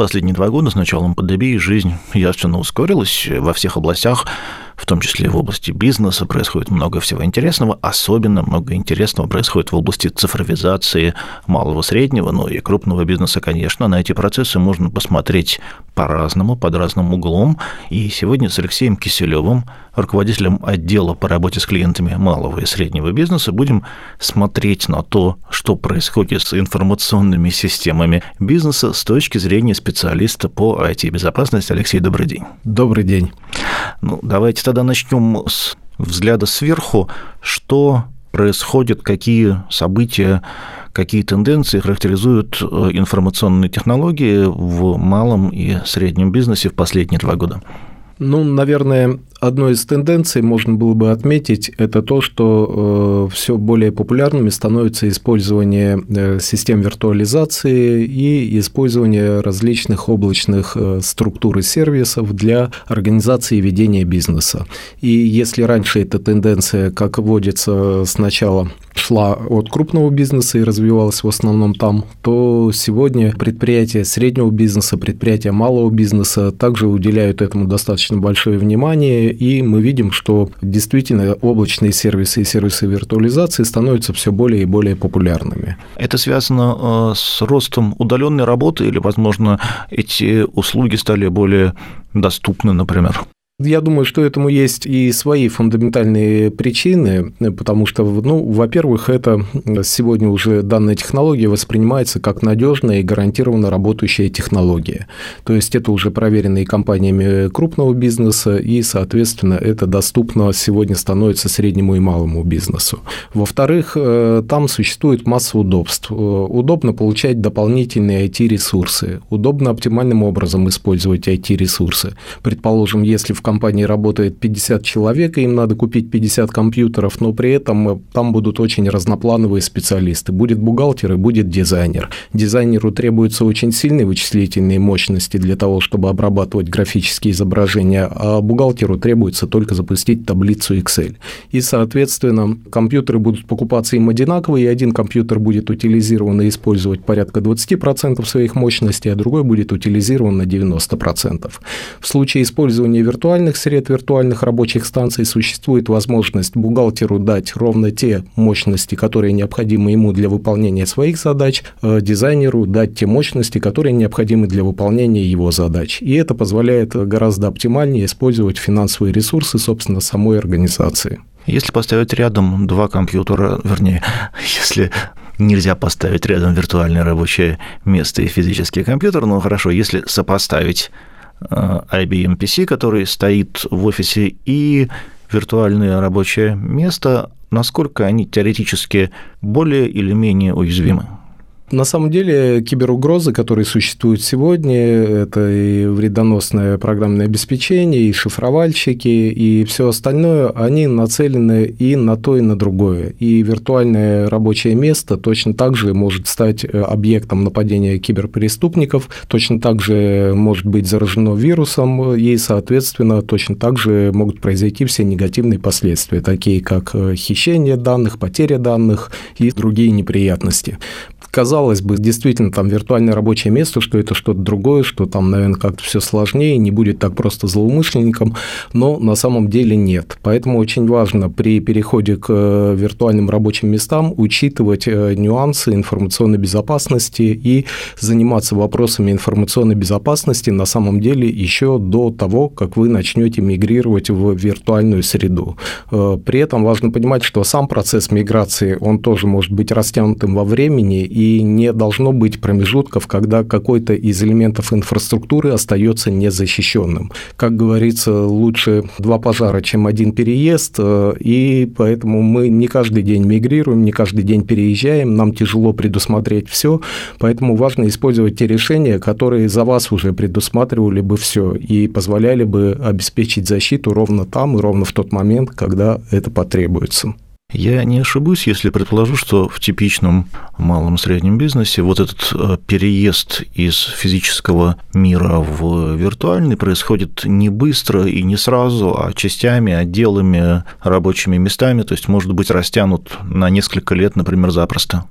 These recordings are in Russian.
Последние два года с началом пандемии жизнь явственно ускорилась во всех областях, в том числе в области бизнеса происходит много всего интересного, особенно много интересного происходит в области цифровизации малого, среднего, ну и крупного бизнеса, конечно. На эти процессы можно посмотреть по-разному, под разным углом. И сегодня с Алексеем Киселевым, руководителем отдела по работе с клиентами малого и среднего бизнеса, будем смотреть на то, что происходит с информационными системами бизнеса с точки зрения специалиста по IT-безопасности. Алексей, добрый день. Добрый день. Ну, давайте тогда начнем с взгляда сверху. Что происходит, какие события, какие тенденции характеризуют э, информационные технологии в малом и среднем бизнесе в последние два года? Ну, наверное, одной из тенденций можно было бы отметить, это то, что э, все более популярными становится использование э, систем виртуализации и использование различных облачных э, структур и сервисов для организации и ведения бизнеса. И если раньше эта тенденция, как водится, сначала шла от крупного бизнеса и развивалась в основном там, то сегодня предприятия среднего бизнеса, предприятия малого бизнеса также уделяют этому достаточно большое внимание, и мы видим, что действительно облачные сервисы и сервисы виртуализации становятся все более и более популярными. Это связано э, с ростом удаленной работы или, возможно, эти услуги стали более доступны, например? Я думаю, что этому есть и свои фундаментальные причины, потому что, ну, во-первых, это сегодня уже данная технология воспринимается как надежная и гарантированно работающая технология. То есть это уже проверенные компаниями крупного бизнеса, и, соответственно, это доступно сегодня становится среднему и малому бизнесу. Во-вторых, э, там существует масса удобств. Э, удобно получать дополнительные IT-ресурсы, удобно оптимальным образом использовать IT-ресурсы. Предположим, если в компании работает 50 человек, и им надо купить 50 компьютеров, но при этом э, там будут очень разноплановые специалисты. Будет бухгалтер и будет дизайнер. Дизайнеру требуются очень сильные вычислительные мощности для того, чтобы обрабатывать графические изображения, а бухгалтеру требуется только запустить таблицу Excel. И, соответственно, компьютеры будут покупаться им одинаковые, и один компьютер будет утилизирован и использовать порядка 20% своих мощностей, а другой будет утилизирован на 90%. В случае использования виртуальных виртуальных сред, виртуальных рабочих станций существует возможность бухгалтеру дать ровно те мощности, которые необходимы ему для выполнения своих задач, э, дизайнеру дать те мощности, которые необходимы для выполнения его задач. И это позволяет гораздо оптимальнее использовать финансовые ресурсы, собственно, самой организации. Если поставить рядом два компьютера, вернее, если нельзя поставить рядом виртуальное рабочее место и физический компьютер, но хорошо, если сопоставить IBM PC, который стоит в офисе, и виртуальное рабочее место, насколько они теоретически более или менее уязвимы? На самом деле киберугрозы, которые существуют сегодня, это и вредоносное программное обеспечение, и шифровальщики, и все остальное, они нацелены и на то, и на другое. И виртуальное рабочее место точно так же может стать э, объектом нападения киберпреступников, точно так же может быть заражено вирусом, и, соответственно, точно так же могут произойти все негативные последствия, такие как э, хищение данных, потеря данных и другие неприятности казалось бы, действительно, там виртуальное рабочее место, что это что-то другое, что там, наверное, как-то все сложнее, не будет так просто злоумышленником, но на самом деле нет. Поэтому очень важно при переходе к э, виртуальным рабочим местам учитывать э, нюансы информационной безопасности и заниматься вопросами информационной безопасности на самом деле еще до того, как вы начнете мигрировать в виртуальную среду. Э, при этом важно понимать, что сам процесс миграции, он тоже может быть растянутым во времени, и не должно быть промежутков, когда какой-то из элементов инфраструктуры остается незащищенным. Как говорится, лучше два пожара, чем один переезд, э, и поэтому мы не каждый день мигрируем, не каждый день переезжаем, нам тяжело предусмотреть все, поэтому важно использовать те решения, которые за вас уже предусматривали бы все и позволяли бы обеспечить защиту ровно там и ровно в тот момент, когда это потребуется. Я не ошибусь, если предположу, что в типичном малом среднем бизнесе вот этот э, переезд из физического мира в виртуальный происходит не быстро и не сразу, а частями, отделами, рабочими местами, то есть может быть растянут на несколько лет, например, запросто.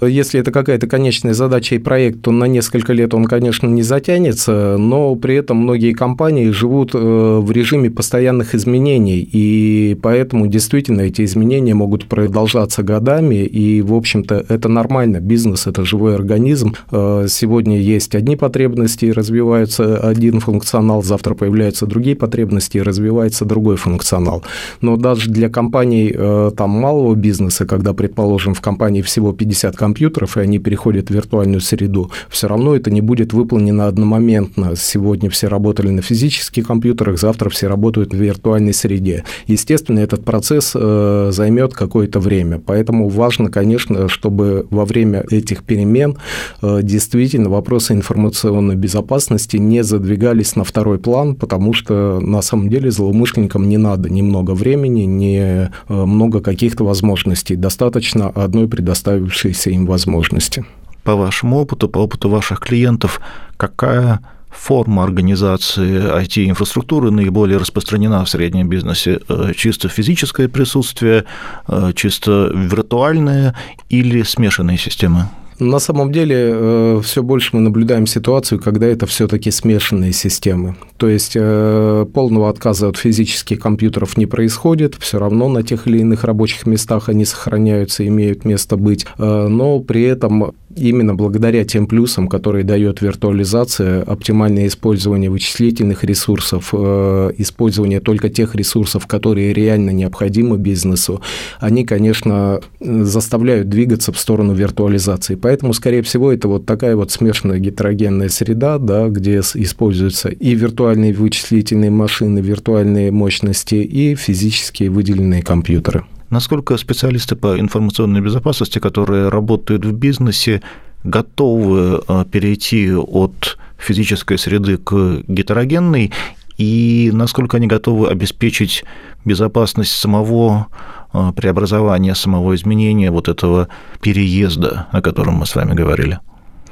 Если это какая-то конечная задача и проект, то на несколько лет он, конечно, не затянется, но при этом многие компании живут э, в режиме постоянных изменений, и поэтому действительно эти изменения могут продолжаться годами, и, в общем-то, это нормально. Бизнес – это живой организм. Э, сегодня есть одни потребности, развивается один функционал, завтра появляются другие потребности, и развивается другой функционал. Но даже для компаний э, там, малого бизнеса, когда, предположим, в компании всего 50 50 компьютеров, и они переходят в виртуальную среду, все равно это не будет выполнено одномоментно. Сегодня все работали на физических компьютерах, завтра все работают в виртуальной среде. Естественно, этот процесс э, какое-то время. Поэтому важно, конечно, чтобы во время этих перемен э, действительно вопросы информационной безопасности не задвигались на второй план, потому что на самом деле злоумышленникам не надо ни много времени, ни э, много каких-то возможностей. Достаточно одной предоставившей открывшиеся им возможности. По вашему опыту, по опыту ваших клиентов, какая форма организации IT-инфраструктуры наиболее распространена в среднем бизнесе? Э, чисто физическое присутствие, э, чисто виртуальное или смешанные системы? На самом деле э, все больше мы наблюдаем ситуацию, когда это все-таки смешанные системы. То есть э, полного отказа от физических компьютеров не происходит, все равно на тех или иных рабочих местах они сохраняются, имеют место быть, э, но при этом именно благодаря тем плюсам, которые дает виртуализация, оптимальное использование вычислительных ресурсов, использование только тех ресурсов, которые реально необходимы бизнесу, они, конечно, заставляют двигаться в сторону виртуализации. Поэтому, скорее всего, это вот такая вот смешанная гетерогенная среда, да, где используются и виртуальные вычислительные машины, виртуальные мощности, и физические выделенные компьютеры. Насколько специалисты по информационной безопасности, которые работают в бизнесе, готовы э, перейти от физической среды к гетерогенной, и насколько они готовы обеспечить безопасность самого э, преобразования, самого изменения вот этого переезда, о котором мы с вами говорили?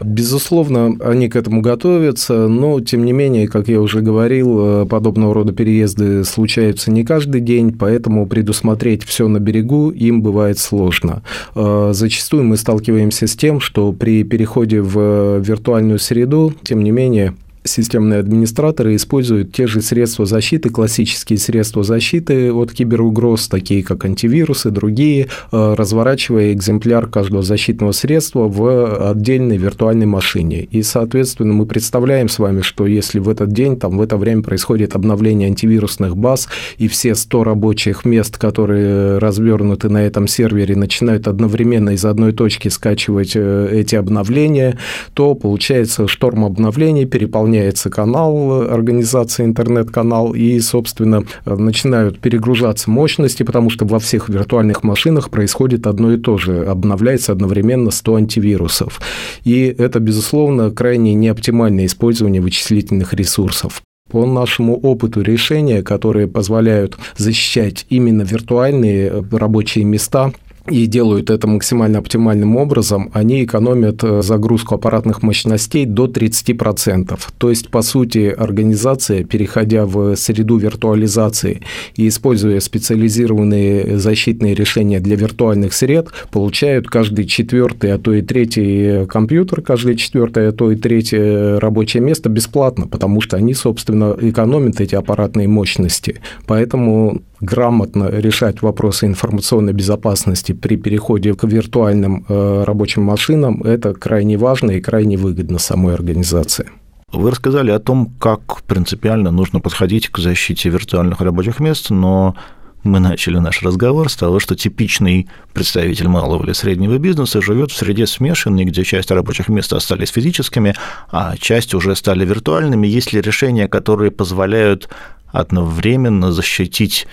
Безусловно, они к этому готовятся, но, тем не менее, как я уже говорил, э, подобного рода переезды случаются не каждый день, поэтому предусмотреть все на берегу им бывает сложно. Э, зачастую мы сталкиваемся с тем, что при переходе в виртуальную среду, тем не менее, системные администраторы используют те же средства защиты, классические средства защиты от киберугроз, такие как антивирусы, другие, э, разворачивая экземпляр каждого защитного средства в отдельной виртуальной машине. И, соответственно, мы представляем с вами, что если в этот день, там, в это время происходит обновление антивирусных баз, и все 100 рабочих мест, которые развернуты на этом сервере, начинают одновременно из одной точки скачивать э, эти обновления, то получается шторм обновлений, переполняет заполняется канал организации интернет-канал, и, собственно, начинают перегружаться мощности, потому что во всех виртуальных машинах происходит одно и то же. Обновляется одновременно 100 антивирусов. И это, безусловно, крайне неоптимальное использование вычислительных ресурсов по нашему опыту решения, которые позволяют защищать именно виртуальные рабочие места, и делают это максимально оптимальным образом, они экономят э, загрузку аппаратных мощностей до 30%. То есть, по сути, организация, переходя в среду виртуализации и используя специализированные защитные решения для виртуальных сред, получают каждый четвертый, а то и третий компьютер, каждый четвертый, а то и третье рабочее место бесплатно, потому что они, собственно, экономят эти аппаратные мощности. Поэтому грамотно решать вопросы информационной безопасности при переходе к виртуальным э, рабочим машинам, это крайне важно и крайне выгодно самой организации. Вы рассказали о том, как принципиально нужно подходить к защите виртуальных рабочих мест, но мы начали наш разговор с того, что типичный представитель малого или среднего бизнеса живет в среде смешанной, где часть рабочих мест остались физическими, а часть уже стали виртуальными. Есть ли решения, которые позволяют одновременно защитить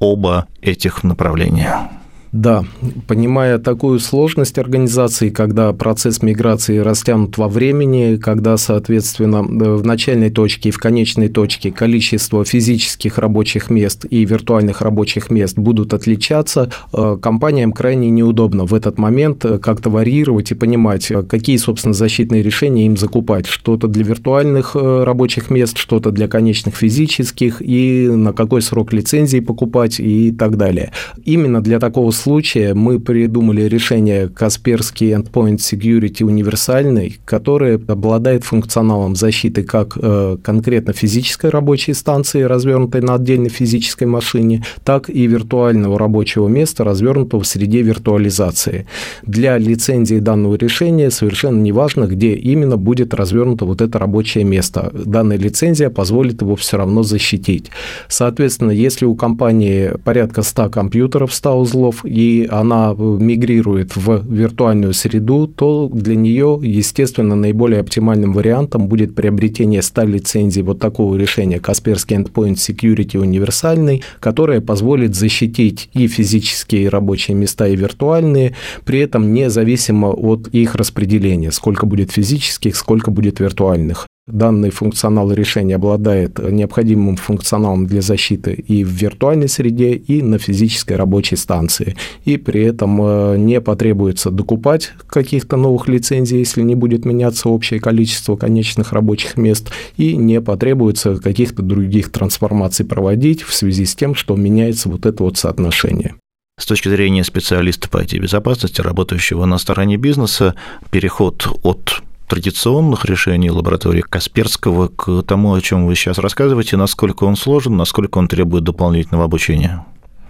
оба этих направления? Да, понимая такую сложность организации, когда процесс миграции растянут во времени, когда, соответственно, в начальной точке и в конечной точке количество физических рабочих мест и виртуальных рабочих мест будут отличаться, э, компаниям крайне неудобно в этот момент э, как-то варьировать и понимать, э, какие, собственно, защитные решения им закупать. Что-то для виртуальных рабочих мест, что-то для конечных физических, и на какой срок лицензии покупать и так далее. Именно для такого случая мы придумали решение Kaspersky Endpoint Security универсальный, который обладает функционалом защиты как э, конкретно физической рабочей станции, развернутой на отдельной физической машине, так и виртуального рабочего места, развернутого в среде виртуализации. Для лицензии данного решения совершенно не важно, где именно будет развернуто вот это рабочее место. Данная лицензия позволит его все равно защитить. Соответственно, если у компании порядка 100 компьютеров, 100 узлов, и она мигрирует в виртуальную среду, то для нее, естественно, наиболее оптимальным вариантом будет приобретение 100 лицензий вот такого решения Kaspersky Endpoint Security универсальный, которое позволит защитить и физические рабочие места, и виртуальные, при этом независимо от их распределения, сколько будет физических, сколько будет виртуальных. Данный функционал решения обладает необходимым функционалом для защиты и в виртуальной среде, и на физической рабочей станции. И при этом э, не потребуется докупать каких-то новых лицензий, если не будет меняться общее количество конечных рабочих мест, и не потребуется каких-то других трансформаций проводить в связи с тем, что меняется вот это вот соотношение. С точки зрения специалиста по IT-безопасности, работающего на стороне бизнеса, переход от традиционных решений лаборатории Касперского к тому, о чем вы сейчас рассказываете, насколько он сложен, насколько он требует дополнительного обучения?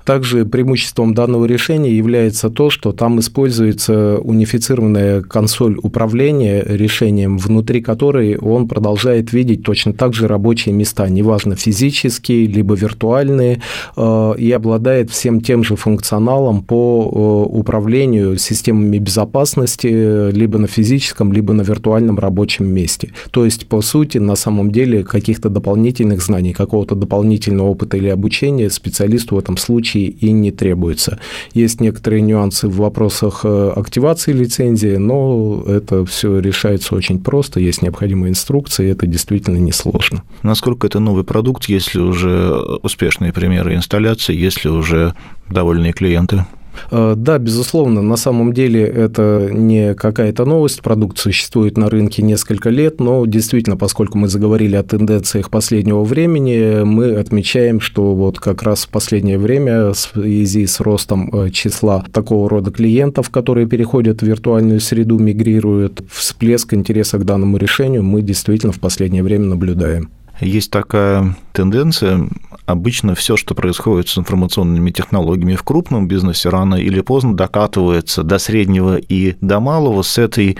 Также преимуществом данного решения является то, что там используется унифицированная консоль управления решением, внутри которой он продолжает видеть точно так же рабочие места, неважно физические, либо виртуальные, э, и обладает всем тем же функционалом по э, управлению системами безопасности либо на физическом, либо на виртуальном рабочем месте. То есть, по сути, на самом деле каких-то дополнительных знаний, какого-то дополнительного опыта или обучения специалисту в этом случае случае и не требуется. Есть некоторые нюансы в вопросах э, активации лицензии, но это все решается очень просто, есть необходимые инструкции, это действительно несложно. Насколько это новый продукт, если уже успешные примеры инсталляции, если уже довольные клиенты? Э, да, безусловно, на самом деле это не какая-то новость, продукт существует на рынке несколько лет, но действительно, поскольку мы заговорили о тенденциях последнего времени, мы отмечаем, что вот как раз в последнее время в связи с ростом э, числа такого рода клиентов, которые переходят в виртуальную среду, мигрируют, всплеск интереса к данному решению мы действительно в последнее время наблюдаем. Есть такая тенденция, обычно все, что происходит с информационными технологиями в крупном бизнесе, рано или поздно докатывается до среднего и до малого. С этой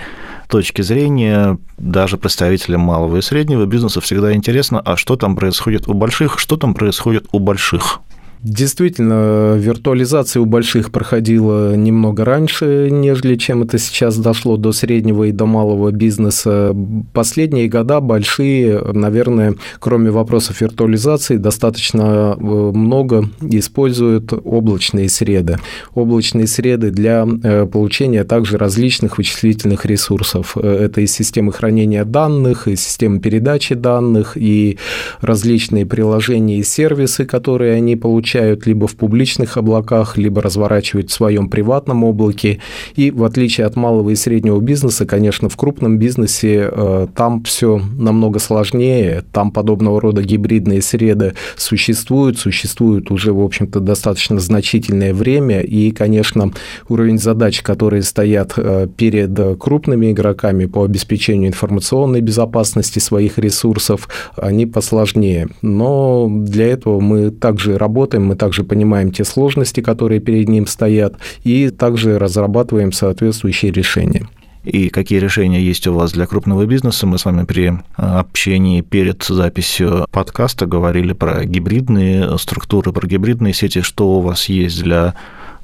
точки зрения даже представителям малого и среднего бизнеса всегда интересно, а что там происходит у больших, что там происходит у больших. Действительно, виртуализация у больших проходила немного раньше, нежели чем это сейчас дошло до среднего и до малого бизнеса. Последние года большие, наверное, кроме вопросов виртуализации, достаточно э, много используют облачные среды. Облачные среды для э, получения также различных вычислительных ресурсов. Э, это и системы хранения данных, и системы передачи данных, и различные приложения и сервисы, которые они получают размещают либо в публичных облаках, либо разворачивают в своем приватном облаке. И в отличие от малого и среднего бизнеса, конечно, в крупном бизнесе э, там все намного сложнее, там подобного рода гибридные среды существуют, существуют уже, в общем-то, достаточно значительное время, и, конечно, уровень задач, которые стоят э, перед крупными игроками по обеспечению информационной безопасности своих ресурсов, они посложнее. Но для этого мы также работаем мы также понимаем те сложности, которые перед ним стоят, и также разрабатываем соответствующие решения и какие решения есть у вас для крупного бизнеса. Мы с вами при общении перед записью подкаста говорили про гибридные структуры, про гибридные сети. Что у вас есть для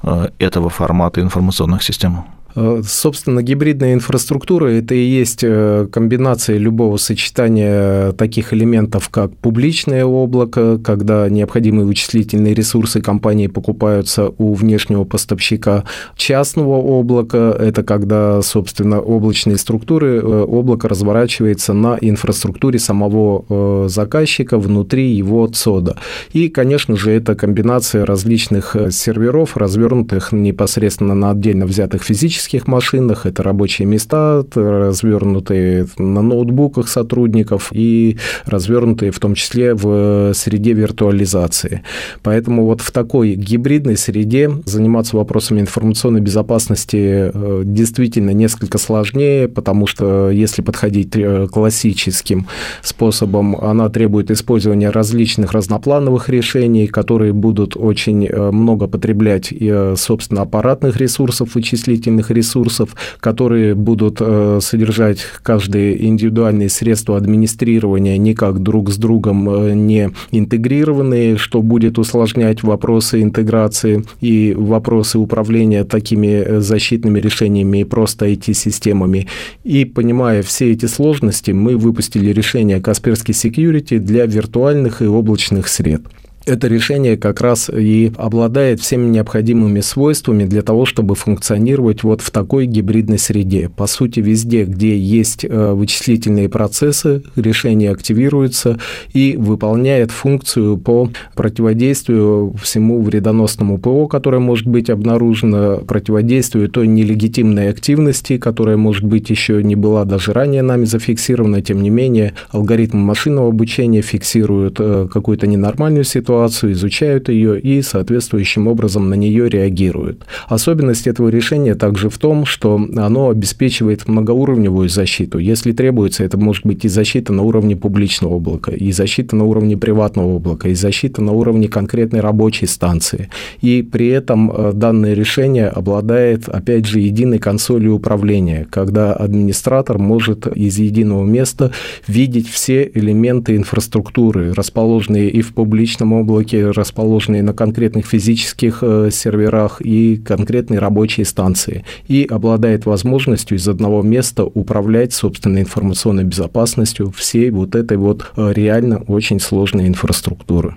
э, этого формата информационных систем? Э, собственно, гибридная инфраструктура – это и есть э, комбинация любого сочетания таких элементов, как публичное облако, когда необходимые вычислительные ресурсы компании покупаются у внешнего поставщика, частного облака – это когда, собственно, облачные структуры, э, облако разворачивается на инфраструктуре самого заказчика внутри его ЦОДа. И, конечно же, это комбинация различных серверов, развернутых непосредственно на отдельно взятых физических физических машинах, это рабочие места, развернутые на ноутбуках сотрудников и развернутые в том числе в среде виртуализации. Поэтому вот в такой гибридной среде заниматься вопросами информационной безопасности э, действительно несколько сложнее, потому что если подходить э, классическим способом, она требует использования различных разноплановых решений, которые будут очень э, много потреблять, собственно, аппаратных ресурсов вычислительных ресурсов, которые будут э, содержать каждые индивидуальные средства администрирования никак друг с другом э, не интегрированные, что будет усложнять вопросы интеграции и вопросы управления такими э, защитными решениями и просто IT-системами. И понимая все эти сложности, мы выпустили решение Kaspersky Security для виртуальных и облачных сред это решение как раз и обладает всеми необходимыми свойствами для того, чтобы функционировать вот в такой гибридной среде. По сути, везде, где есть э, вычислительные процессы, решение активируется и выполняет функцию по противодействию всему вредоносному ПО, которое может быть обнаружено, противодействию той нелегитимной активности, которая, может быть, еще не была даже ранее нами зафиксирована. Тем не менее, алгоритмы машинного обучения фиксируют э, какую-то ненормальную ситуацию, ситуацию, изучают ее и соответствующим образом на нее реагируют. Особенность этого решения также в том, что оно обеспечивает многоуровневую защиту. Если требуется, это может быть и защита на уровне публичного облака, и защита на уровне приватного облака, и защита на уровне конкретной рабочей станции. И при этом э, данное решение обладает, опять же, единой консолью управления, когда администратор может из единого места видеть все элементы инфраструктуры, расположенные и в публичном облаке, расположенные на конкретных физических э, серверах и конкретной рабочей станции. И обладает возможностью из одного места управлять собственной информационной безопасностью всей вот этой вот э, реально очень сложной инфраструктуры.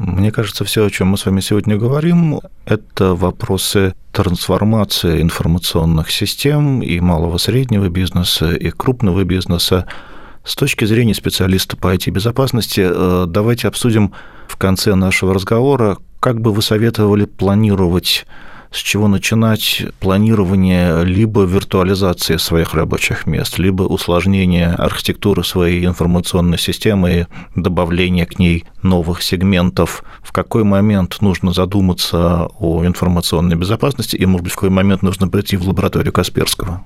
Мне кажется, все, о чем мы с вами сегодня говорим, это вопросы трансформации информационных систем и малого среднего бизнеса, и крупного бизнеса. С точки зрения специалиста по IT-безопасности, э, давайте обсудим конце нашего разговора, как бы вы советовали планировать с чего начинать планирование либо виртуализации своих рабочих мест, либо усложнение архитектуры своей информационной системы и добавление к ней новых сегментов, в какой момент нужно задуматься о информационной безопасности и, может быть, в какой момент нужно прийти в лабораторию Касперского?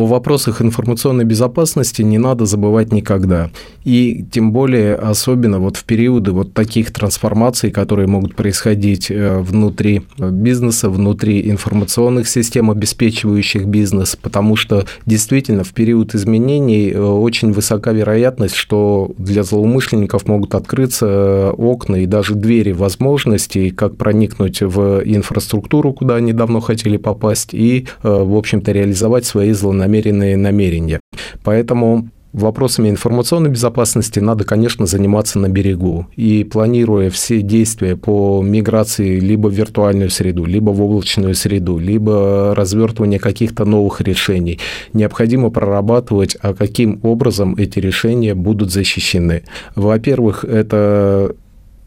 О вопросах информационной безопасности не надо забывать никогда. И тем более, особенно вот в периоды вот таких трансформаций, которые могут происходить э, внутри бизнеса, внутри информационных систем, обеспечивающих бизнес, потому что действительно в период изменений э, очень высока вероятность, что для злоумышленников могут открыться э, окна и даже двери возможностей, как проникнуть в инфраструктуру, куда они давно хотели попасть, и, в общем-то, реализовать свои злонамерения намеренные намерения. Поэтому Вопросами информационной безопасности надо, конечно, заниматься на берегу. И планируя все действия по миграции либо в виртуальную среду, либо в облачную среду, либо развертывание каких-то новых решений, необходимо прорабатывать, а каким образом эти решения будут защищены. Во-первых, это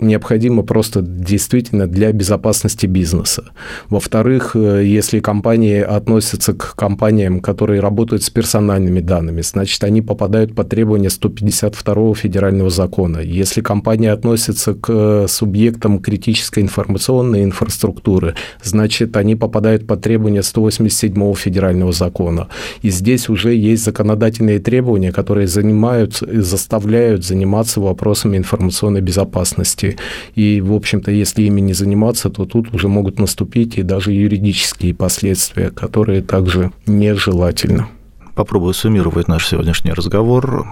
необходимо просто действительно для безопасности бизнеса. Во-вторых, э, если компании относятся к компаниям, которые работают с персональными данными, значит, они попадают под требования 152 федерального закона. Если компания относится к субъектам критической информационной инфраструктуры, значит, они попадают под требования 187 федерального закона. И здесь уже есть законодательные требования, которые занимают, заставляют заниматься вопросами информационной безопасности и, в общем-то, если ими не заниматься, то тут уже могут наступить и даже юридические последствия, которые также нежелательно. Попробую суммировать наш сегодняшний разговор.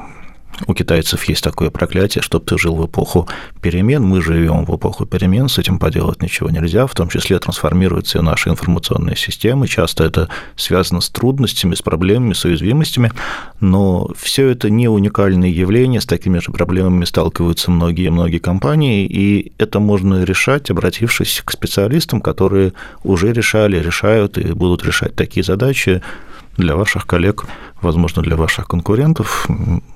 У китайцев есть такое проклятие, чтобы ты жил в эпоху перемен. Мы живем в эпоху перемен, с этим поделать ничего нельзя. В том числе трансформируются и наши информационные системы. Часто это связано с трудностями, с проблемами, с уязвимостями. Но все это не уникальные явления. С такими же проблемами сталкиваются многие-многие компании. И это можно решать, обратившись к специалистам, которые уже решали, решают и будут решать такие задачи для ваших коллег, возможно, для ваших конкурентов,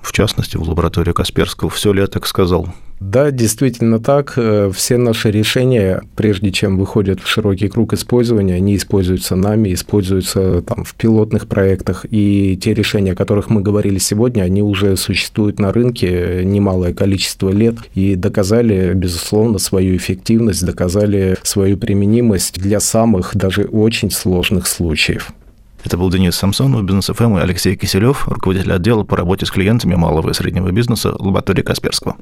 в частности, в лаборатории Касперского. Все ли я так сказал? Да, действительно так. Э, все наши решения, прежде чем выходят в широкий круг использования, они используются нами, используются там, в пилотных проектах. И те решения, о которых мы говорили сегодня, они уже существуют на рынке немалое количество лет и доказали, безусловно, свою эффективность, доказали свою применимость для самых даже очень сложных случаев. Это был Денис Самсонов, Бизнес ФМ и Алексей Киселев, руководитель отдела по работе с клиентами малого и среднего бизнеса лаборатории Касперского.